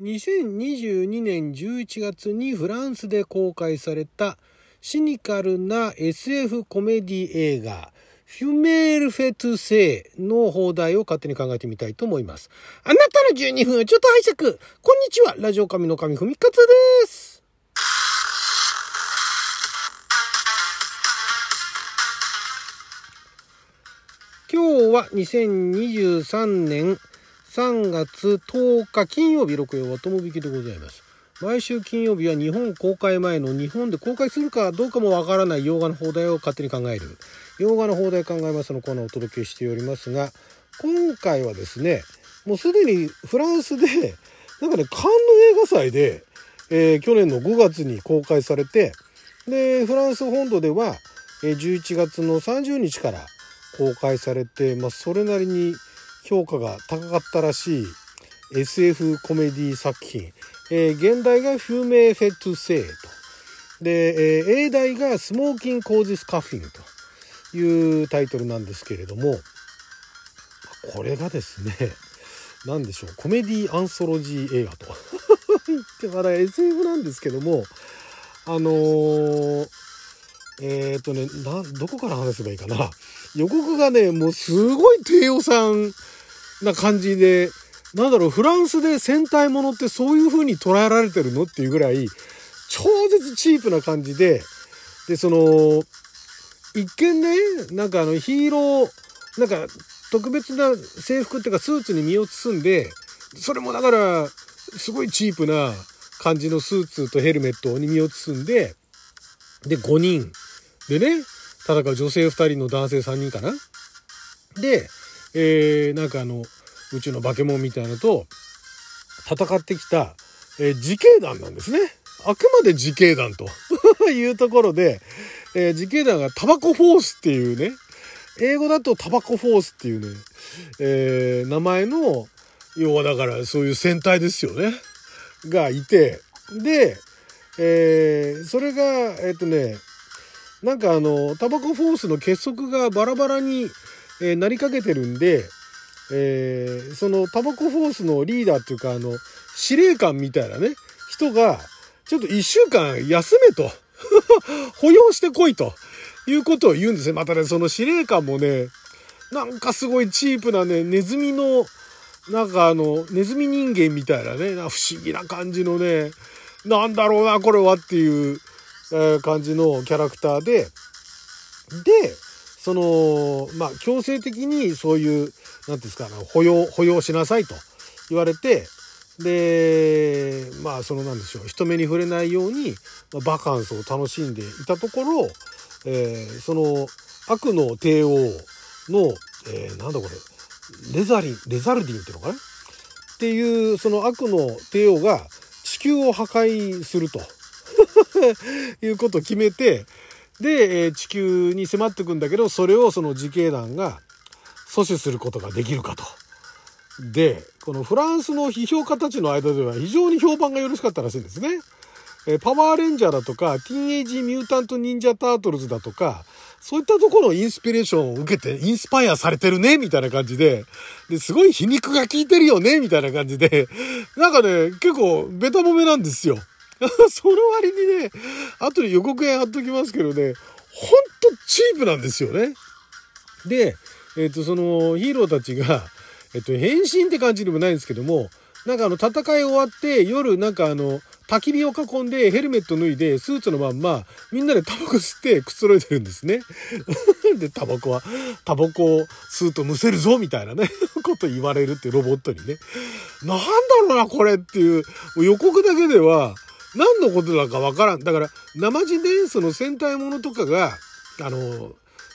2022年11月にフランスで公開されたシニカルな SF コメディ映画フュメール・フェトセイの放題を勝手に考えてみたいと思います。あなたの12分はちょっと拝借。こんにちは。ラジオ神の神ふみかつです。今日は2023年3月10日金曜日6曜は友引きでございます。毎週金曜日は日本公開前の日本で公開するかどうかもわからない洋画の放題を勝手に考える。洋画の放題考えますのコーナーをお届けしておりますが今回はですねもうすでにフランスで なんかねカンヌ映画祭で、えー、去年の5月に公開されてでフランス本土では11月の30日から公開されて、まあ、それなりに評価が高かったらしい SF コメディ作品、えー、現代がフューメー・フェット・セイと。で、えー、英題がスモーキン・コージス・カフィンと。いうタイトルなんですけれども。これがですね 何でしょう。コメディアンソロジー映画と。言ってまだ SF なんですけども。あのー、えっ、ー、とねどこから話せばいいかな。予告がねもうすごい低予算な感じでなんだろうフランスで戦隊ものってそういう風に捉えられてるのっていうぐらい超絶チープな感じででその一見ねなんかあのヒーローなんか特別な制服っていうかスーツに身を包んでそれもだからすごいチープな感じのスーツとヘルメットに身を包んでで5人。でね戦う女性2人の男性3人かな？で、えー、なんかあの宇宙の化け物みたいなと戦ってきた、えー、自警団なんですね。あくまで自警団と いうところで、えー、自警団がタバコフォースっていうね英語だとタバコフォースっていうね、えー、名前の、要はだからそういう戦隊ですよね。がいて、で、えー、それが、えっ、とね、なんかあの、タバコフォースの結束がバラバラに、えー、なりかけてるんで、えー、そのタバコフォースのリーダーっていうか、あの、司令官みたいなね、人が、ちょっと一週間休めと。保養してこいと。いうことを言うんですね。またね、その司令官もね、なんかすごいチープなね、ネズミの、なんかあの、ネズミ人間みたいなね、不思議な感じのね、なんだろうな、これはっていう、え、感じのキャラクターで、で、その、まあ、強制的にそういう、何ですか、保養、保養しなさいと言われて、で、まあ、そのなんでしょう、人目に触れないように、まバカンスを楽しんでいたところ、えー、その悪の帝王の、えー、なんだこれレザリンレザルディンっていうのかな？っていうその悪の帝王が地球を破壊すると。いうことを決めてで、え、地球に迫ってくんだけどそれをその自警団が阻止することができるかと。でこのフランスの批評家たちの間では非常に評判がよろしかったらしいんですね。えパワーレンジャーだとか、ティーンエイジミュータントニンジャタートルズだとか、そういったところのインスピレーションを受けて、インスパイアされてるね、みたいな感じで、で、すごい皮肉が効いてるよね、みたいな感じで、なんかね、結構ベタ褒めなんですよ。その割にね、後で予告編貼っときますけどね、ほんとチープなんですよね。で、えっ、ー、と、そのヒーローたちが、えっ、ー、と、変身って感じでもないんですけども、なんかあの、戦い終わって、夜なんかあの、焚き火を囲んでヘルメット脱いでスーツのまんまみんなでタバコ吸ってくつろいでるんですね。で、タバコは、タバコを吸うとむせるぞみたいなね、こと言われるってロボットにね。なんだろうな、これっていう、予告だけでは何のことだかわからん。だから、生地でその戦隊ものとかが、あの、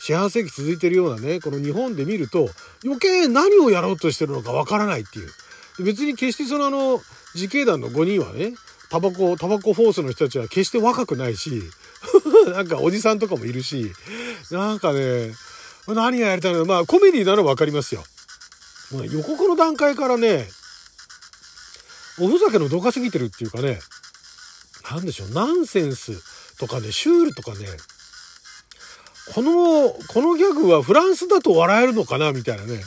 四半世紀続いてるようなね、この日本で見ると、余計何をやろうとしてるのかわからないっていう。別に決してそのあの、自警団の5人はね、タバコ、タバコフォースの人たちは決して若くないし、なんかおじさんとかもいるし、なんかね、何がやりたいのまあコメディならわかりますよ。予告の段階からね、おふざけのどかすぎてるっていうかね、なんでしょう、ナンセンスとかね、シュールとかね、この、このギャグはフランスだと笑えるのかなみたいなね。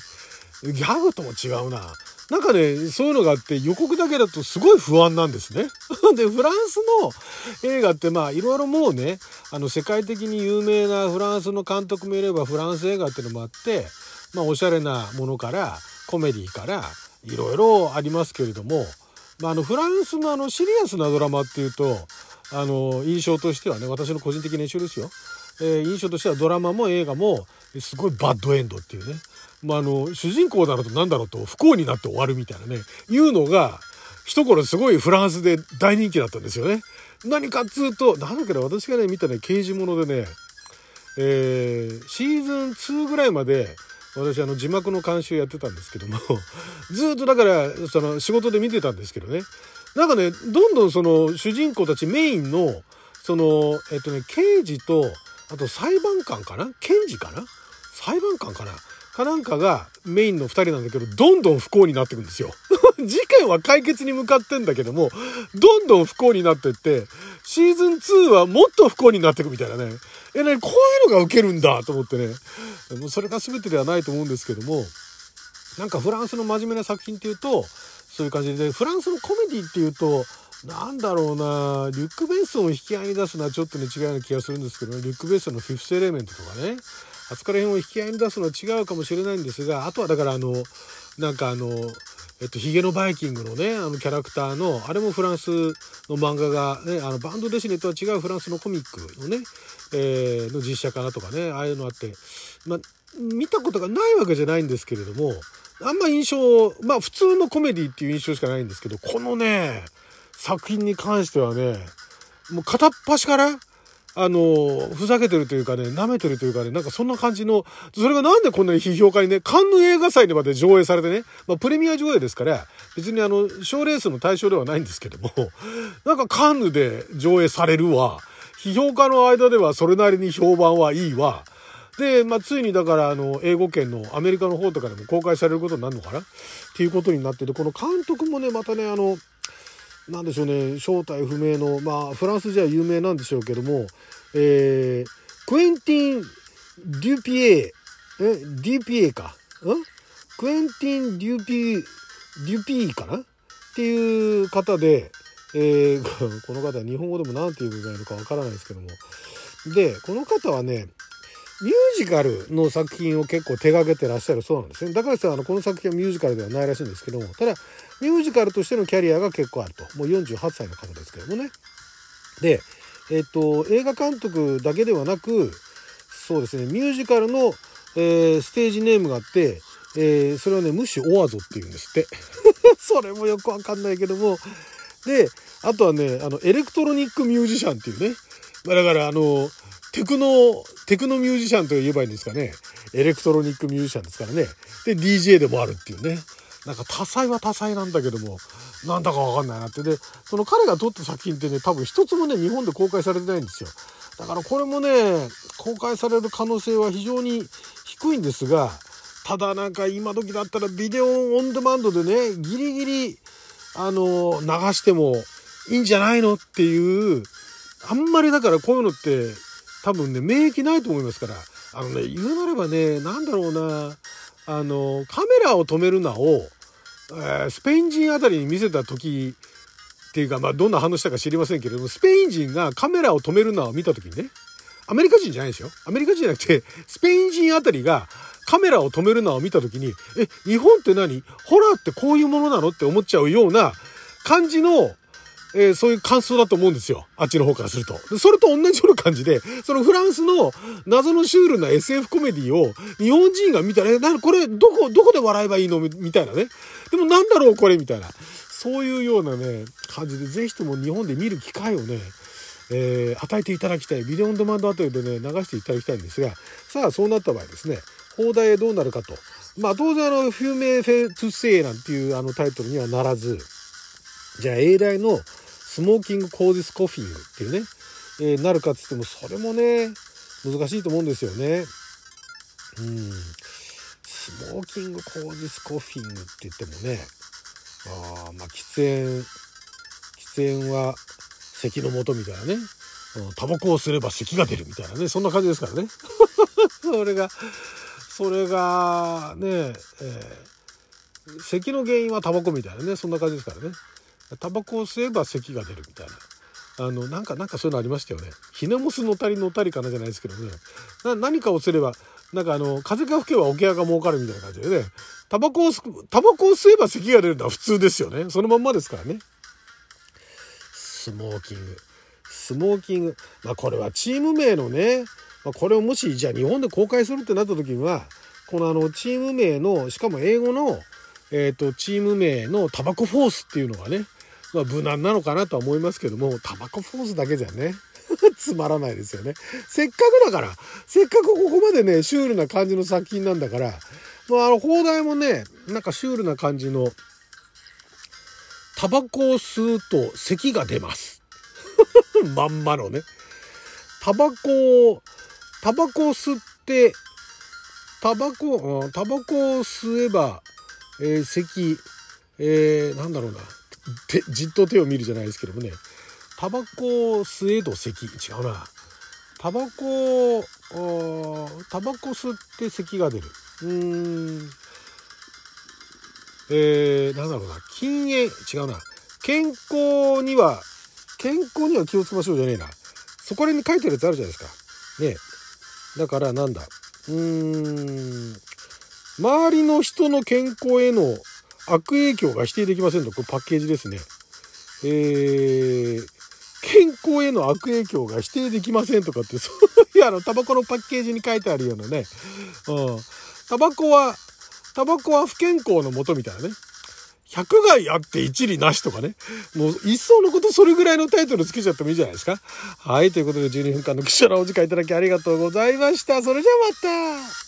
ギャグとも違うな。なんかね、そういうのがあって予告だけだとすごい不安なんですね。で、フランスの映画ってまあいろいろもうね、あの世界的に有名なフランスの監督もいればフランス映画っていうのもあって、まあおしゃれなものからコメディからいろいろありますけれども、まあ、あのフランスのあのシリアスなドラマっていうとあの印象としてはね私の個人的な印象ですよ、えー、印象としてはドラマも映画もすごいバッドエンドっていうね、まあ、あの主人公だろうと何だろうと不幸になって終わるみたいなね。いうのが一頃すごいフランスで大人気だったんですよね。何かっつうと何だっけな私がね見たね刑事物でね、えー、シーズン2ぐらいまで私あの字幕の監修やってたんですけども ずっとだからその仕事で見てたんですけどね。なんかねどんどんその主人公たちメインのそのえっとね刑事とあと裁判官かな？検事かな？裁判官かな？かなんかがメインの2人なんだけどどんどん不幸になっていくんですよ。事件は解決に向かってんだけどもどんどん不幸になってってシーズン2はもっと不幸になっていくみたいなね。え、ね、こういうのが受けるんだと思ってね。もうそれが全てではないと思うんですけどもなんかフランスの真面目な作品っていうとそういう感じでフランスのコメディっていうとなんだろうなリュック・ベーソンを引き合いに出すのはちょっとね違うような気がするんですけどねリュック・ベーソンのフィフスエレメントとかねあそこら辺を引き合いに出すのは違うかもしれないんですがあとはだからあのなんかあのえっと、ヒゲのバイキングのね、あのキャラクターの、あれもフランスの漫画がね、あのバンドデシネとは違うフランスのコミックのね、えー、の実写化とかね、ああいうのあって、まあ、見たことがないわけじゃないんですけれども、あんま印象、まあ普通のコメディっていう印象しかないんですけど、このね、作品に関してはね、もう片っ端から、あの、ふざけてるというかね、舐めてるというかね、なんかそんな感じの、それがなんでこんなに批評家にね、カンヌ映画祭でまで上映されてね、まあプレミア上映ですから、別にあの、賞レースの対象ではないんですけども、なんかカンヌで上映されるわ、批評家の間ではそれなりに評判はいいわ、で、まあ、ついにだからあの英語圏のアメリカの方とかでも公開されることになるのかな？っていうことになっててこの監督もねまたねあのなんでしょうね。正体不明のまあフランスじゃ有名なんでしょうけども、えー、クエンティン・デュピエえデュピエかん？クエンティン・デュピデュピーかな？っていう方で、えー、この方は日本語でも何て言うばいいのかわからないですけども。でこの方はねミュージカルの作品を結構手がけてらっしゃるそうなんですね。だからさあのこの作品はミュージカルではないらしいんですけども。ただミュージカルとしてのキャリアが結構あると。もう48歳の方ですけどもね。でえっと映画監督だけではなくそうですね。ミュージカルの、えー、ステージネームがあって、えー、それはねムシオアゾっていうんですって。それもよくわかんないけども。であとはねあのエレクトロニックミュージシャンっていうね。まあだからあのテクノ、テクノミュージシャンと言えばいいんですかね。エレクトロニックミュージシャンですからね。で、DJ でもあるっていうね。なんか多彩は多彩なんだけども、なんだかわかんないなって。で、その彼が撮った作品ってね、多分一つもね、日本で公開されてないんですよ。だからこれもね、公開される可能性は非常に低いんですが、ただなんか今時だったらビデオオンデマンドでね、ギリギリ、あの、流してもいいんじゃないのっていう、あんまりだからこういうのって多分ね免疫ないと思いますから。あのね言うなればね何だろうな。あのカメラを止めるなを、えー、スペイン人あたりに見せた時っていうかまあどんな反応したか知りませんけれどもスペイン人がカメラを止めるなを見た時にねアメリカ人じゃないですよ。アメリカ人じゃなくてスペイン人あたりがカメラを止めるなを見た時にえ日本って何？ホラーってこういうものなの？って思っちゃうような感じのえー、そういう感想だと思うんですよ。あっちの方からすると。それと同じような感じで、そのフランスの謎のシュールな SF コメディを日本人が見たら、え、なこれどこ、どこで笑えばいいの？みたいなね。でもなんだろうこれ？みたいな。そういうようなね、感じで、ぜひとも日本で見る機会をね、えー、与えていただきたい。ビデオンデマンドあたりでね、流していただきたいんですが、さあ、そうなった場合ですね、放題へどうなるかと。まあ、当然あの、フューメーフェトゥセイなんていうあのタイトルにはならず、じゃあ、英大のスモーキングコージスコフィングっていうね、えー、なるかっつってもそれもね難しいと思うんですよね。うん。スモーキングコージスコフィングって言ってもねあまあ喫煙喫煙は咳のもとみたいなねタバコをすれば咳が出るみたいなねそんな感じですからね。それがそれがね、えー咳の原因はタバコみたいなねそんな感じですからね。タバコを吸えば咳が出るみたいな。あのなんかなんかそういうのありましたよね。ひなもすのたりのたりかなじゃないですけどね。な何かをすればなんかあの風が吹けば桶屋が儲かるみたいな感じでね。タバコをタバコを吸えば咳が出るのは普通ですよね。そのまんまですからね。スモーキング。スモーキング。まあこれはチーム名のね、まあ、これをもしじゃあ日本で公開するってなった時にはこのあのチーム名のしかも英語のえーと、チーム名のタバコフォースっていうのがね、まあ、無難なのかなとは思いますけどもタバコフォースだけじゃね つまらないですよね。せっかくだからせっかくここまでねシュールな感じの作品なんだから、まあ、あの放題もねなんかシュールな感じのタバコを吸うと咳が出ます。まんまのね。タバコをタバコを吸ってタバコタバコを吸えばえー、咳、えー、なんだろうな、じっと手を見るじゃないですけどもね、タバコ吸えど咳、違うな。タバコ、タバコ吸って咳が出る。うーん。えー、なんだろうな、禁煙、違うな。健康には、健康には気をつけましょうじゃねえな。そこら辺に書いてるやつあるじゃないですか。ねだからなんだ。うーん。周りの人の健康への悪影響が否定できませんと、これパッケージですね。えー、健康への悪影響が否定できませんとかって、そういうあの、タバコのパッケージに書いてあるようなね。うん。タバコは、タバコは不健康のもとみたいなね。100害あって一理なしとかね。もう、一層のことそれぐらいのタイトルつけちゃってもいいじゃないですか。はい。ということで12分間の貴重なお時間いただきありがとうございました。それじゃあまた